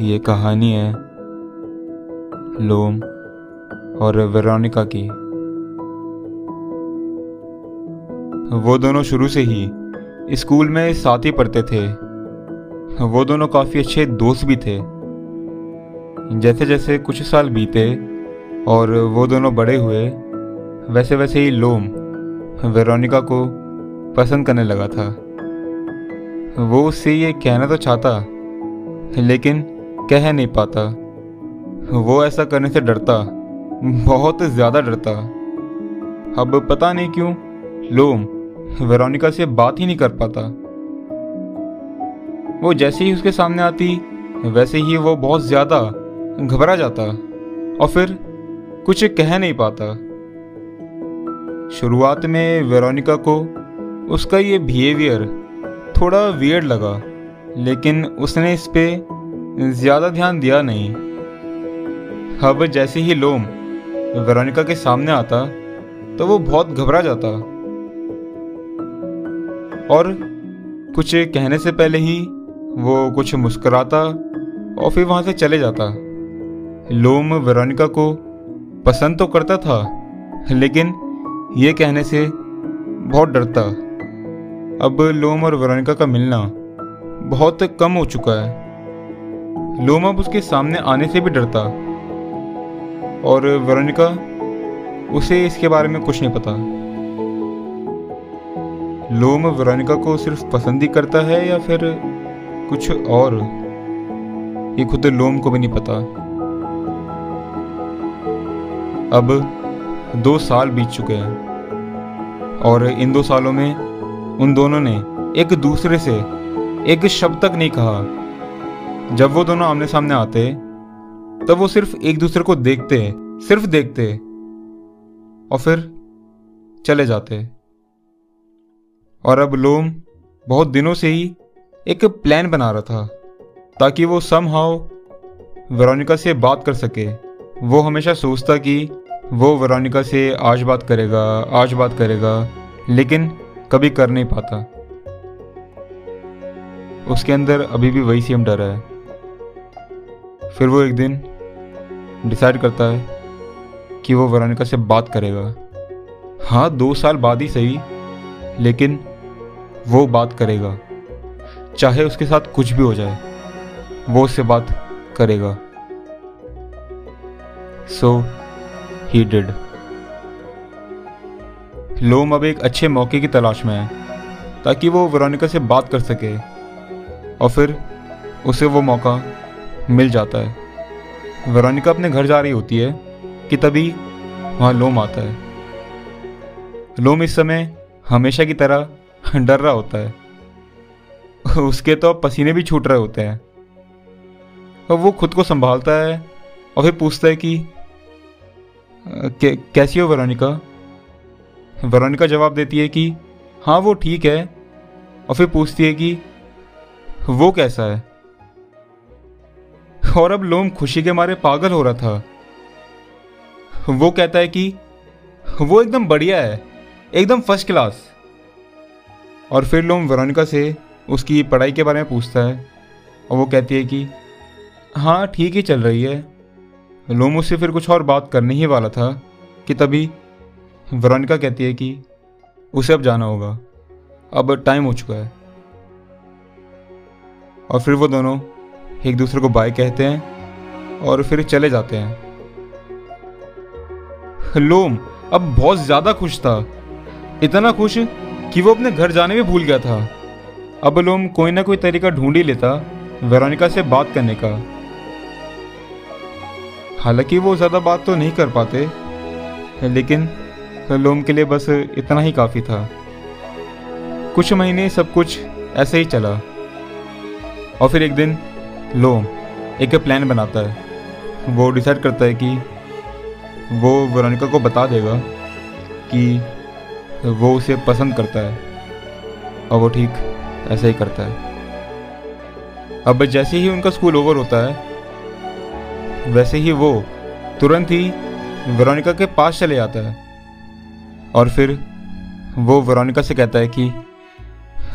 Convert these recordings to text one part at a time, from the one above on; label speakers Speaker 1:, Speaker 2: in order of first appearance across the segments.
Speaker 1: ये कहानी है लोम और वेरोनिका की। वो दोनों शुरू से ही स्कूल में साथ ही पढ़ते थे। वो दोनों काफ़ी अच्छे दोस्त भी थे। जैसे जैसे कुछ साल बीते और वो दोनों बड़े हुए वैसे वैसे ही लोम वेरोनिका को पसंद करने लगा था। वो उससे ये कहना तो चाहता, लेकिन कह नहीं पाता। वो ऐसा करने से डरता, बहुत ज़्यादा डरता। अब पता नहीं क्यों लोम वेरोनिका से बात ही नहीं कर पाता। वो जैसे ही उसके सामने आती, वैसे ही वो बहुत ज़्यादा घबरा जाता और फिर कुछ कह नहीं पाता। शुरुआत में वेरोनिका को उसका ये बिहेवियर थोड़ा वियर्ड लगा, लेकिन उसने इस पे ज़्यादा ध्यान दिया नहीं। अब जैसे ही लोम वेरोनिका के सामने आता तो वो बहुत घबरा जाता। और कुछ कहने से पहले ही वो कुछ मुस्कुराता और फिर वहाँ से चले जाता। लोम वेरोनिका को पसंद तो करता था, लेकिन ये कहने से बहुत डरता। अब लोम और वेरोनिका का मिलना बहुत कम हो चुका है। लोम अब उसके सामने आने से भी डरता। और वेरोनिका, उसे इसके बारे में कुछ नहीं पता। लोम वेरोनिका को सिर्फ़ पसंद ही करता है या फिर कुछ और? ये खुद लोम को भी नहीं पता। अब दो साल बीत चुके हैं। और इन दो सालों में उन दोनों ने एक दूसरे से एक शब्द तक नहीं कहा। जब वो दोनों आमने सामने आते, तब वो सिर्फ़ एक दूसरे को देखते, सिर्फ़ देखते, और फिर चले जाते। और अब लोम बहुत दिनों से ही एक प्लान बना रहा था, ताकि वो सम हाउ वेरोनिका से बात कर सके। वो हमेशा सोचता कि वो वेरोनिका से आज बात करेगा, आज बात करेगा, लेकिन कभी कर नहीं पाता। उसके अंदर अभी भी वही सेम डर है। फिर वो एक दिन डिसाइड करता है कि वो वरानिका से बात करेगा। हाँ दो साल बाद ही सही, लेकिन वो बात करेगा। चाहे उसके साथ कुछ भी हो जाए, वो उससे बात करेगा। सो ही डिड लोम अब एक अच्छे मौके की तलाश में है, ताकि वो वरानिका से बात कर सके, और फिर उसे वो मौका मिल जाता है। वेरोनिका अपने घर जा रही होती है कि तभी वहाँ लोम आता है। लोम इस समय हमेशा की तरह डर रहा होता है। उसके तो पसीने भी छूट रहे होते हैं। और वो खुद को संभालता है और फिर पूछता है कि, कैसी हो वेरोनिका? वेरोनिका जवाब देती है कि हाँ वो ठीक है। और फिर पूछती है कि, वो कैसा है? और अब लोम खुशी के मारे पागल हो रहा था। वो कहता है कि वो एकदम बढ़िया है, एकदम फ़र्स्ट क्लास और फिर लोम वेरोनिका से उसकी पढ़ाई के बारे में पूछता है और वो कहती है कि हाँ ठीक ही चल रही है। लोम उससे फिर कुछ और बात करने ही वाला था कि तभी वेरोनिका कहती है कि उसे अब जाना होगा। अब टाइम हो चुका है। और फिर वो दोनों एक दूसरे को बाय कहते हैं और फिर चले जाते हैं। लोम, अब बहुत ज़्यादा खुश था। इतना खुश कि वो अपने घर जाने में भूल गया था। अब लोम कोई ना कोई तरीका ढूंढ ही लेता, वेरोनिका से बात करने का। हालाँकि वो ज़्यादा बात तो नहीं कर पाते, लेकिन लोम के लिए बस इतना ही काफ़ी था। कुछ महीने सब कुछ ऐसे ही चला। और फिर एक दिन लोम एक प्लान बनाता है। वो डिसाइड करता है कि वो वेरोनिका को बता देगा कि वो उसे पसंद करता है और वो ठीक ऐसा ही करता है। अब जैसे ही उनका स्कूल ओवर होता है, वैसे ही वो तुरंत ही वेरोनिका के पास चले जाता है और फिर वो वेरोनिका से कहता है कि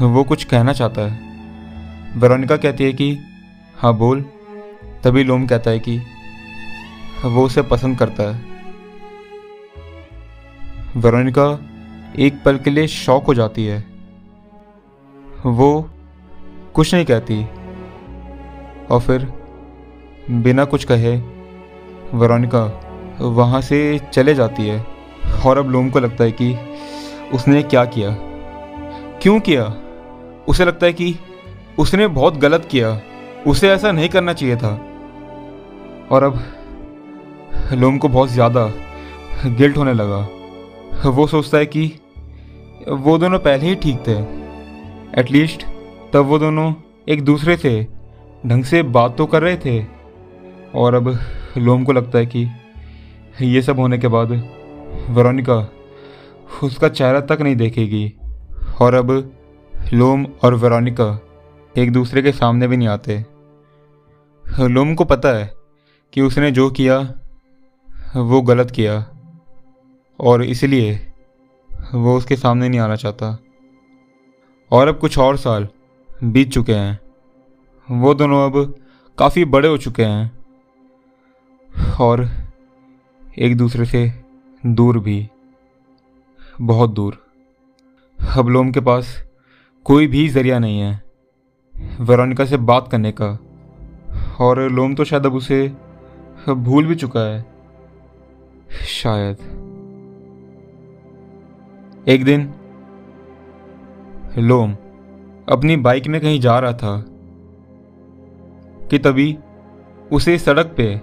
Speaker 1: वो कुछ कहना चाहता है। वेरोनिका कहती है कि हाँ बोल। तभी लोम कहता है कि वो उसे पसंद करता है। वेरोनिका एक पल के लिए शौक हो जाती है। वो कुछ नहीं कहती। और फिर बिना कुछ कहे, वेरोनिका वहाँ से चले जाती है। और अब लोम को लगता है कि उसने क्या किया? क्यों किया? उसे लगता है कि उसने बहुत गलत किया। उसे ऐसा नहीं करना चाहिए था। और अब लोम को बहुत ज़्यादा गिल्ट होने लगा। वो सोचता है कि वो दोनों पहले ही ठीक थे। एटलीस्ट तब वो दोनों एक दूसरे से ढंग से बात तो कर रहे थे। और अब लोम को लगता है कि ये सब होने के बाद वेरोनिका उसका चेहरा तक नहीं देखेगी। और अब लोम और वेरोनिका एक दूसरे के सामने भी नहीं आते। लोम को पता है कि उसने जो किया, वो गलत किया। और इसलिए वो उसके सामने नहीं आना चाहता। और अब कुछ और साल बीत चुके हैं। वो दोनों अब काफ़ी बड़े हो चुके हैं। और एक दूसरे से दूर भी, बहुत दूर। अब लोम के पास कोई भी ज़रिया नहीं है। वेरोनिका से बात करने का और लोम तो शायद अब उसे भूल भी चुका है। शायद। एक दिन, लोम अपनी बाइक में कहीं जा रहा था कि तभी उसे सड़क पे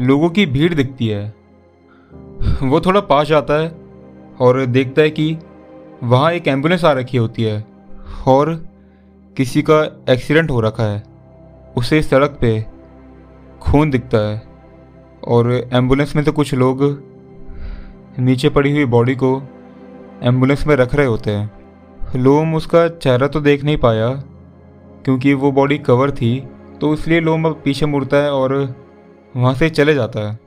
Speaker 1: लोगों की भीड़ दिखती है। वो थोड़ा पास जाता है और देखता है कि वहाँ एक एंबुलेंस आ रखी होती है और किसी का एक्सीडेंट हो रखा है। उसे सड़क पे खून दिखता है और एंबुलेंस में तो कुछ लोग नीचे पड़ी हुई बॉडी को एंबुलेंस में रख रहे होते हैं। लोम उसका चेहरा तो देख नहीं पाया, क्योंकि वो बॉडी कवर थी तो इसलिए लोम अब पीछे मुड़ता है और वहाँ से चले जाता है।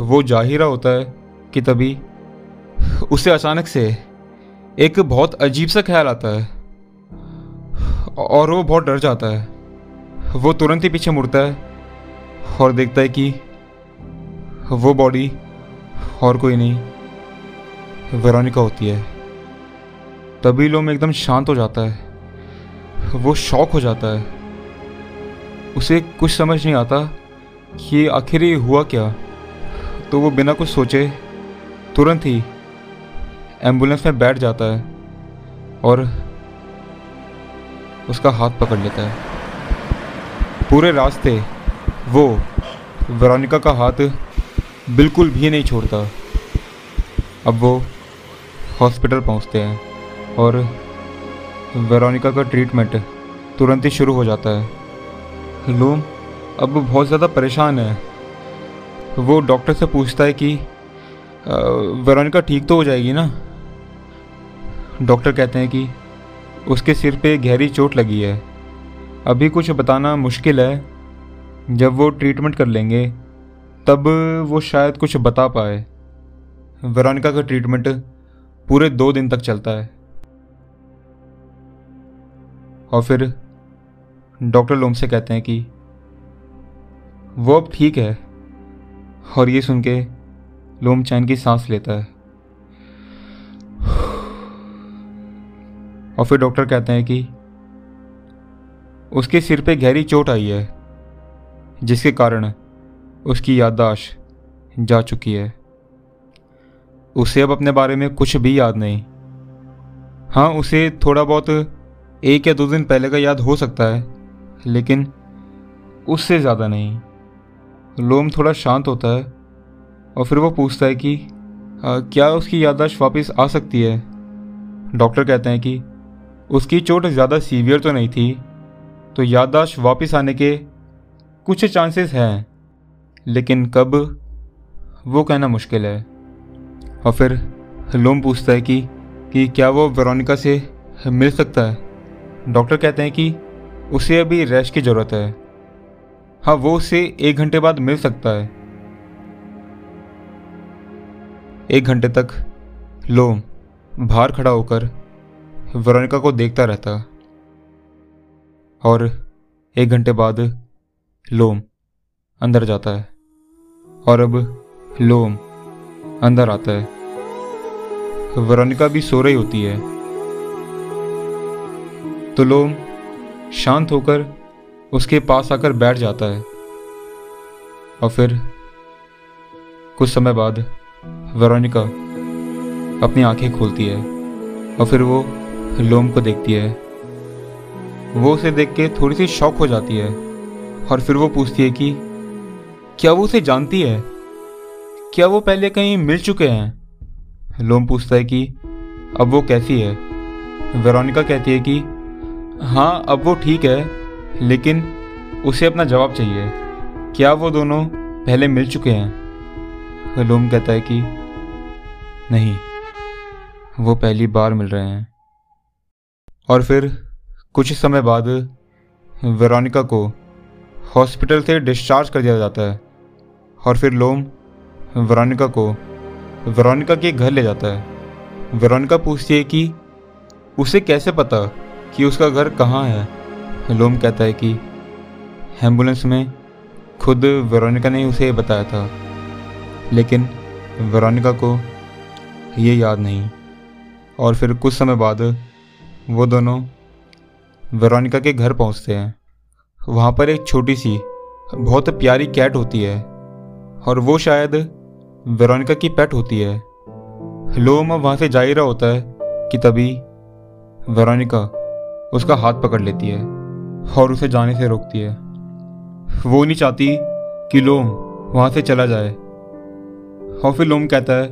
Speaker 1: वो जा ही रहा होता है कि तभी उसे अचानक से एक बहुत अजीब सा ख्याल आता है और वो बहुत डर जाता है। वो तुरंत ही पीछे मुड़ता है और देखता है कि वो बॉडी और कोई नहीं वेरोनिका होती है। तभी लोम एकदम शांत हो जाता है। वो शॉक हो जाता है। उसे कुछ समझ नहीं आता कि आखिर ये हुआ क्या। तो वो बिना कुछ सोचे तुरंत ही एंबुलेंस में बैठ जाता है और उसका हाथ पकड़ लेता है। पूरे रास्ते वो वेरोनिका का हाथ बिल्कुल भी नहीं छोड़ता। अब वो हॉस्पिटल पहुँचते हैं और वेरोनिका का ट्रीटमेंट तुरंत ही शुरू हो जाता है। लूम अब बहुत ज़्यादा परेशान है। वो डॉक्टर से पूछता है कि वेरोनिका ठीक तो हो जाएगी ना? डॉक्टर कहते हैं कि, उसके सिर पे गहरी चोट लगी है। अभी कुछ बताना मुश्किल है। जब वो ट्रीटमेंट कर लेंगे, तब वो शायद कुछ बता पाए। वेरोनिका का ट्रीटमेंट पूरे दो दिन तक चलता है। और फिर डॉक्टर लोम से कहते हैं कि वो अब ठीक है, और ये सुन के लोम चैन की सांस लेता है। और फिर डॉक्टर कहते हैं कि उसके सिर पे गहरी चोट आई है जिसके कारण उसकी याददाश्त जा चुकी है। उसे अब अपने बारे में कुछ भी याद नहीं। हाँ उसे थोड़ा बहुत एक या दो दिन पहले का याद हो सकता है लेकिन उससे ज़्यादा नहीं। लोम थोड़ा शांत होता है और फिर वो पूछता है कि आ, क्या उसकी याददाश्त वापस आ सकती है? डॉक्टर कहते हैं कि उसकी चोट ज़्यादा सीवियर तो नहीं थी तो याददाश्त वापस आने के कुछ चांसेस हैं। लेकिन कब? वो कहना मुश्किल है। और फिर लोम पूछता है कि कि क्या वो वेरोनिका से मिल सकता है? डॉक्टर कहते हैं कि उसे अभी रेस्ट की ज़रूरत है। हाँ वो उसे एक घंटे बाद मिल सकता है। एक घंटे तक लोम बाहर खड़ा होकर वेरोनिका को देखता रहता। और एक घंटे बाद लोम अंदर जाता है। और अब लोम अंदर आता है। वेरोनिका भी सो रही होती है। तो लोम शांत होकर उसके पास आकर बैठ जाता है। और फिर कुछ समय बाद वेरोनिका अपनी आँखें खोलती है। और फिर वो लोम को देखती है। वो उसे देख के थोड़ी सी शॉक हो जाती है और फिर वो पूछती है कि, क्या वो उसे जानती है? क्या वो पहले कहीं मिल चुके हैं? लोम पूछता है कि, अब वो कैसी है? वेरोनिका कहती है कि हाँ अब वो ठीक है, लेकिन उसे अपना जवाब चाहिए। क्या वो दोनों पहले मिल चुके हैं? लोम कहता है कि, नहीं, वो पहली बार मिल रहे हैं। और फिर कुछ समय बाद वेरोनिका को हॉस्पिटल से डिस्चार्ज कर दिया जाता है और फिर लोम वेरोनिका को वेरोनिका के घर ले जाता है। वेरोनिका पूछती है कि उसे कैसे पता कि उसका घर कहाँ है? लोम कहता है कि एंबुलेंस में खुद वेरोनिका ने उसे बताया था, लेकिन वेरोनिका को ये याद नहीं। और फिर कुछ समय बाद वो दोनों वेरोनिका के घर पहुँचते हैं। वहाँ पर एक छोटी सी, बहुत प्यारी कैट होती है। और वो शायद वेरोनिका की पेट होती है। लोम वहाँ से जा ही रहा होता है कि तभी वेरोनिका उसका हाथ पकड़ लेती है और उसे जाने से रोकती है। वो नहीं चाहती कि लोम वहाँ से चला जाए। और फिर लोम कहता है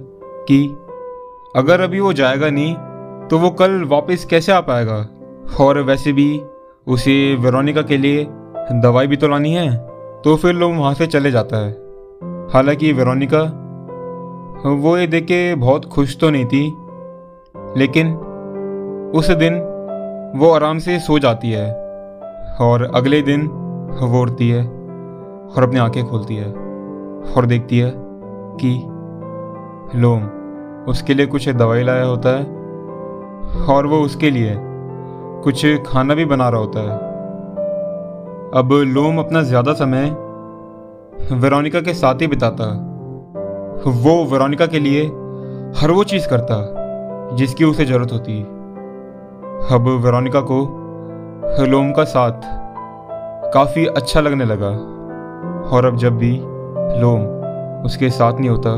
Speaker 1: कि अगर अभी वो जाएगा नहीं तो वो कल वापस कैसे आ पाएगा? और वैसे भी उसे वेरोनिका के लिए दवाई भी तो लानी है तो फिर लोग वहाँ से चले जाता है। हालाँकि वेरोनिका, वो ये देख के बहुत खुश तो नहीं थी, लेकिन उस दिन वो आराम से सो जाती है और अगले दिन वो उड़ती है और अपनी आँखें खोलती है और देखती है कि लोम उसके लिए कुछ दवाई लाया होता है और वो उसके लिए कुछ खाना भी बना रहा होता है। अब लोम अपना ज़्यादा समय वेरोनिका के साथ ही बिताता। वो वेरोनिका के लिए हर वो चीज़ करता, जिसकी उसे ज़रूरत होती। अब वेरोनिका को लोम का साथ काफ़ी अच्छा लगने लगा। और अब जब भी लोम उसके साथ नहीं होता,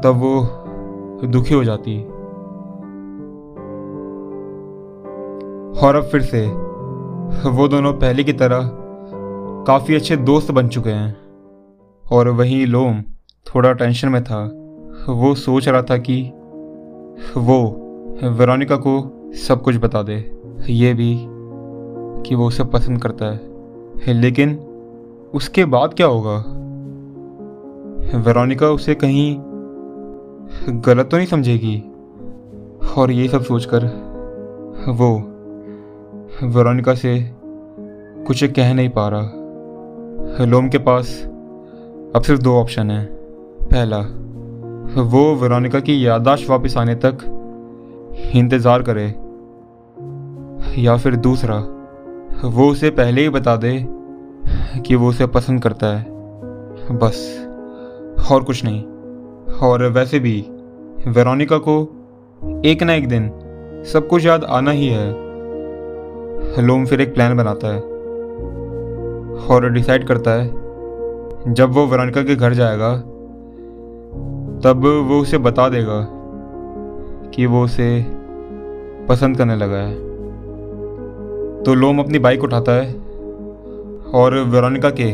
Speaker 1: तब वो दुखी हो जाती। और अब फिर से, वो दोनों पहले की तरह काफ़ी अच्छे दोस्त बन चुके हैं। और वहीं लोम थोड़ा टेंशन में था। वो सोच रहा था कि वो वेरोनिका को सब कुछ बता दे। ये भी कि वो उसे पसंद करता है। लेकिन उसके बाद क्या होगा? वेरोनिका उसे कहीं गलत तो नहीं समझेगी। और ये सब सोचकर वो वेरोनिका से कुछ कह नहीं पा रहा। लोम के पास अब सिर्फ़ दो ऑप्शन हैं। पहला, वो वेरोनिका की यादाश्त वापस आने तक इंतज़ार करे। या फिर दूसरा, वो उसे पहले ही बता दे कि वो उसे पसंद करता है। बस, और कुछ नहीं। और वैसे भी, वेरोनिका को एक ना एक दिन सब कुछ याद आना ही है। लोम फिर एक प्लान बनाता है और डिसाइड करता है, जब वो वरानका के घर जाएगा, तब वो उसे बता देगा कि वो उसे पसंद करने लगा है। तो लोम अपनी बाइक उठाता है और वेरोनिका के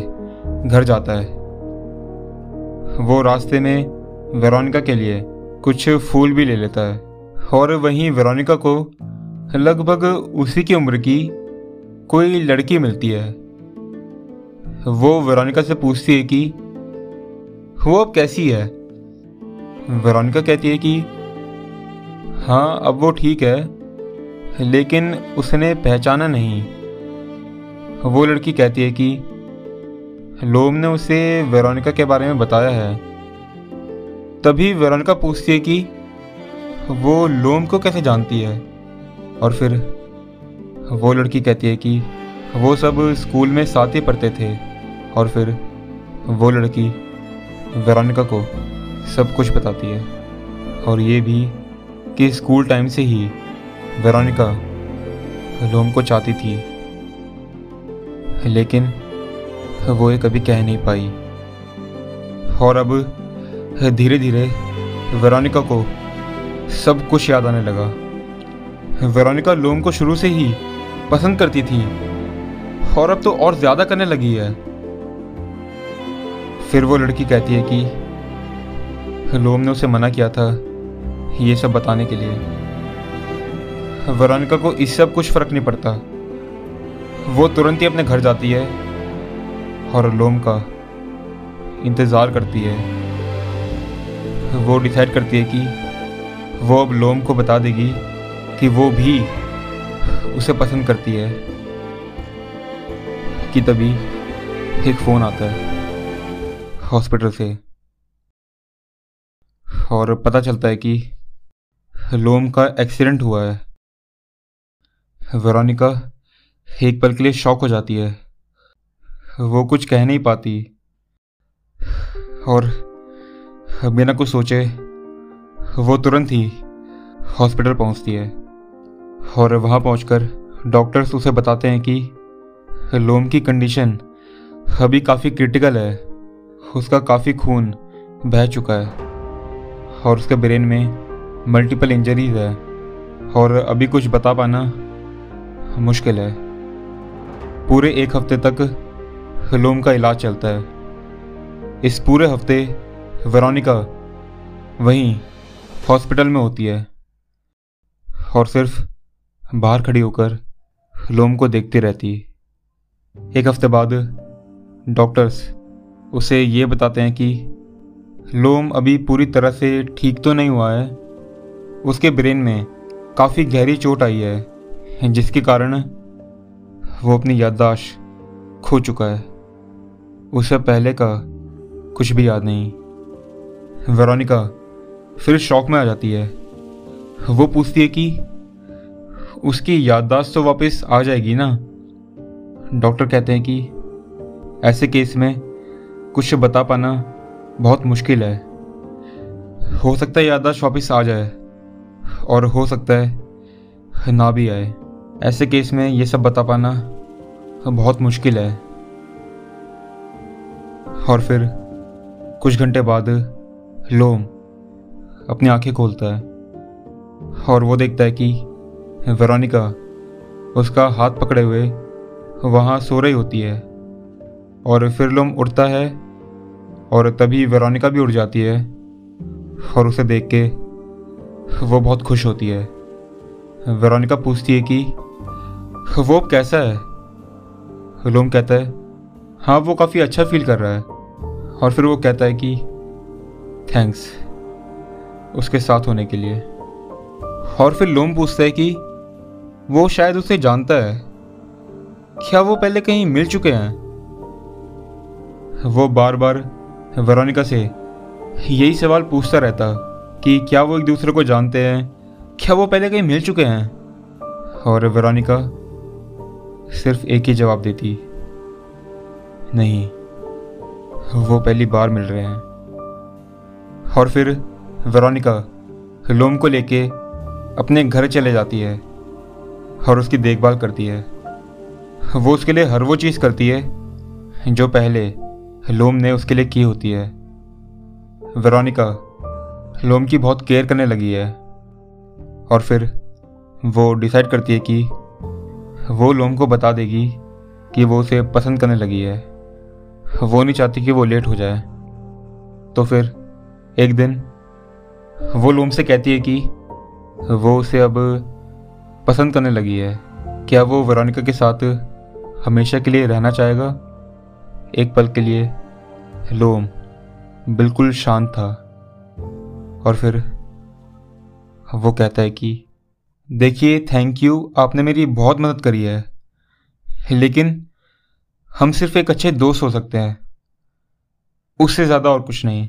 Speaker 1: घर जाता है। वो रास्ते में वेरोनिका के लिए कुछ फूल भी ले लेता है और वहीं वेरोनिका को लगभग उसी की उम्र की कोई लड़की मिलती है। वो वेरोनिका से पूछती है कि वो अब कैसी है? वेरोनिका कहती है कि हाँ अब वो ठीक है, लेकिन उसने पहचाना नहीं। वो लड़की कहती है कि, लोम ने उसे वेरोनिका के बारे में बताया है। तभी वेरोनिका पूछती है कि, वो लोम को कैसे जानती है? और फिर वो लड़की कहती है कि वो सब स्कूल में साथ ही पढ़ते थे और फिर वो लड़की वेरोनिका को सब कुछ बताती है। और ये भी कि स्कूल टाइम से ही वेरोनिका लोम को चाहती थी। लेकिन वो ये कभी कह नहीं पाई। और अब धीरे धीरे वेरोनिका को सब कुछ याद आने लगा। वेरोनिका लोम को शुरू से ही पसंद करती थी, और अब तो और ज़्यादा करने लगी है। फिर वो लड़की कहती है कि, लोम ने उसे मना किया था ये सब बताने के लिए। वेरोनिका को इस सब कुछ फ़र्क नहीं पड़ता। वो तुरंत ही अपने घर जाती है, और लोम का इंतज़ार करती है। वो डिसाइड करती है कि वो अब लोम को बता देगी कि वो भी उसे पसंद करती है, कि तभी एक फ़ोन आता है हॉस्पिटल से। और पता चलता है कि लोम का एक्सीडेंट हुआ है। वेरोनिका एक पल के लिए शॉक हो जाती है। वो कुछ कह नहीं पाती। और बिना कुछ सोचे, वो तुरंत ही हॉस्पिटल पहुँचती है। और वहाँ पहुंचकर डॉक्टर्स उसे बताते हैं कि लोम की कंडीशन अभी काफ़ी क्रिटिकल है। उसका काफ़ी खून बह चुका है और उसके ब्रेन में मल्टीपल इंजरीज है और अभी कुछ बता पाना मुश्किल है। पूरे एक हफ़्ते तक लोम का इलाज चलता है। इस पूरे हफ़्ते वेरोनिका वहीं हॉस्पिटल में होती है। और सिर्फ़ बाहर खड़ी होकर लोम को देखती रहती। एक हफ़्ते बाद डॉक्टर्स उसे ये बताते हैं कि लोम अभी पूरी तरह से ठीक तो नहीं हुआ है। उसके ब्रेन में काफ़ी गहरी चोट आई है, जिसके कारण वो अपनी याददाश्त खो चुका है। उसे पहले का कुछ भी याद नहीं। वेरोनिका फिर शौक में आ जाती है। वो पूछती है कि उसकी याददाश्त तो वापस आ जाएगी ना? डॉक्टर कहते हैं कि ऐसे केस में कुछ बता पाना बहुत मुश्किल है। हो सकता है याददाश्त वापस आ जाए और हो सकता है ना भी आए। ऐसे केस में ये सब बता पाना बहुत मुश्किल है। और फिर कुछ घंटे बाद लोम अपनी आँखें खोलता है और वो देखता है कि वेरोनिका, उसका हाथ पकड़े हुए वहाँ सो रही होती है और फिर लोम उड़ता है और तभी वेरोनिका भी उड़ जाती है और उसे देख के वो बहुत खुश होती है। वेरोनिका पूछती है कि, वो कैसा है? लोम कहता है हाँ वो काफ़ी अच्छा फील कर रहा है। और फिर वो कहता है कि, थैंक्स, उसके साथ होने के लिए। और फिर लोम पूछता है कि वो शायद उसे जानता है। क्या वो पहले कहीं मिल चुके हैं? वो बार बार वेरोनिका से यही सवाल पूछता रहता कि क्या वो एक दूसरे को जानते हैं? क्या वो पहले कहीं मिल चुके हैं? और वेरोनिका सिर्फ़ एक ही जवाब देती, नहीं, वो पहली बार मिल रहे हैं। और फिर वेरोनिका लोम को लेके अपने घर चले जाती है। और उसकी देखभाल करती है। वो उसके लिए हर वो चीज़ करती है, जो पहले लोम ने उसके लिए की होती है। वेरोनिका, लोम की बहुत केयर करने लगी है, और फिर वो डिसाइड करती है कि वो लोम को बता देगी कि वो उसे पसंद करने लगी है। वो नहीं चाहती कि वो लेट हो जाए। तो फिर एक दिन वो लोम से कहती है कि वो उसे अब पसंद करने लगी है। क्या वो वेरोनिका के साथ हमेशा के लिए रहना चाहेगा? एक पल के लिए लोम बिल्कुल शांत था। और फिर वो कहता है कि, देखिए थैंक यू आपने मेरी बहुत मदद करी है। लेकिन हम सिर्फ़ एक अच्छे दोस्त हो सकते हैं। उससे ज़्यादा और कुछ नहीं।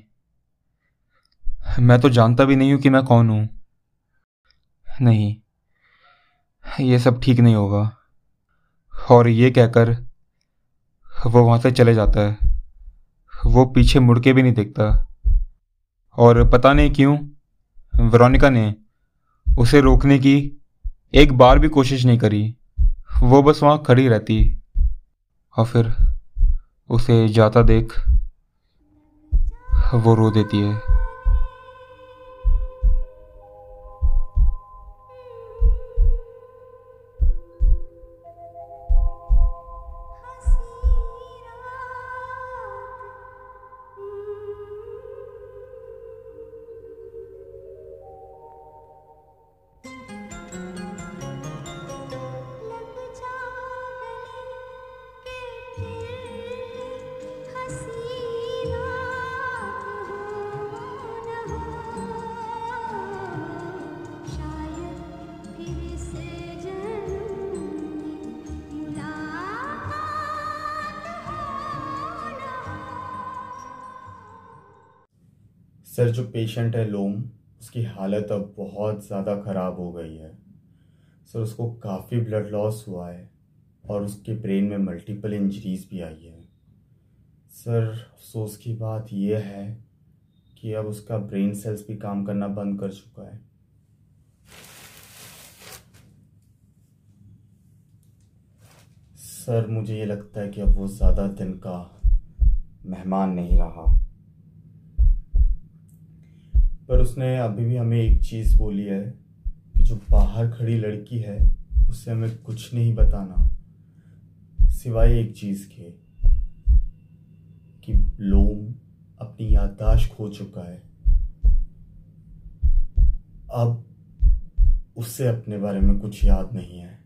Speaker 1: मैं तो जानता भी नहीं हूँ कि मैं कौन हूँ। नहीं ये सब ठीक नहीं होगा। और ये कहकर वो वहाँ से चले जाता है। वो पीछे मुड़ के भी नहीं देखता। और पता नहीं क्यों वेरोनिका ने उसे रोकने की एक बार भी कोशिश नहीं करी। वो बस वहाँ खड़ी रहती और फिर उसे जाता देख वो रो देती है।
Speaker 2: सर, जो पेशेंट है लोम, उसकी हालत अब बहुत ज़्यादा ख़राब हो गई है। सर, उसको काफ़ी ब्लड लॉस हुआ है और उसके ब्रेन में मल्टीपल इंजरीज भी आई है। सर, अफसोस की बात यह है कि अब उसका ब्रेन सेल्स भी काम करना बंद कर चुका है। सर, मुझे ये लगता है कि अब वो ज़्यादा दिन का मेहमान नहीं रहा। पर उसने अभी भी हमें एक चीज़ बोली है कि जो बाहर खड़ी लड़की है उससे हमें कुछ नहीं बताना, सिवाय एक चीज़ के, कि लोम अपनी याददाश्त खो चुका है। अब उससे अपने बारे में कुछ याद नहीं है।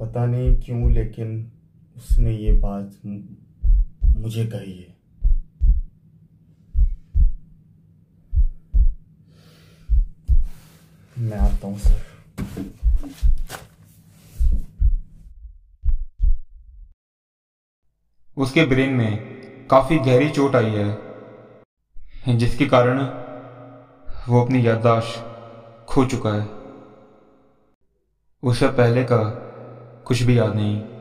Speaker 2: पता नहीं क्यों, लेकिन उसने ये बात मुझे कही है। मैं आता हूँ सर
Speaker 1: उसके ब्रेन में काफ़ी गहरी चोट आई है, जिसके कारण वो अपनी याददाश्त खो चुका है। उसे पहले का कुछ भी याद नहीं।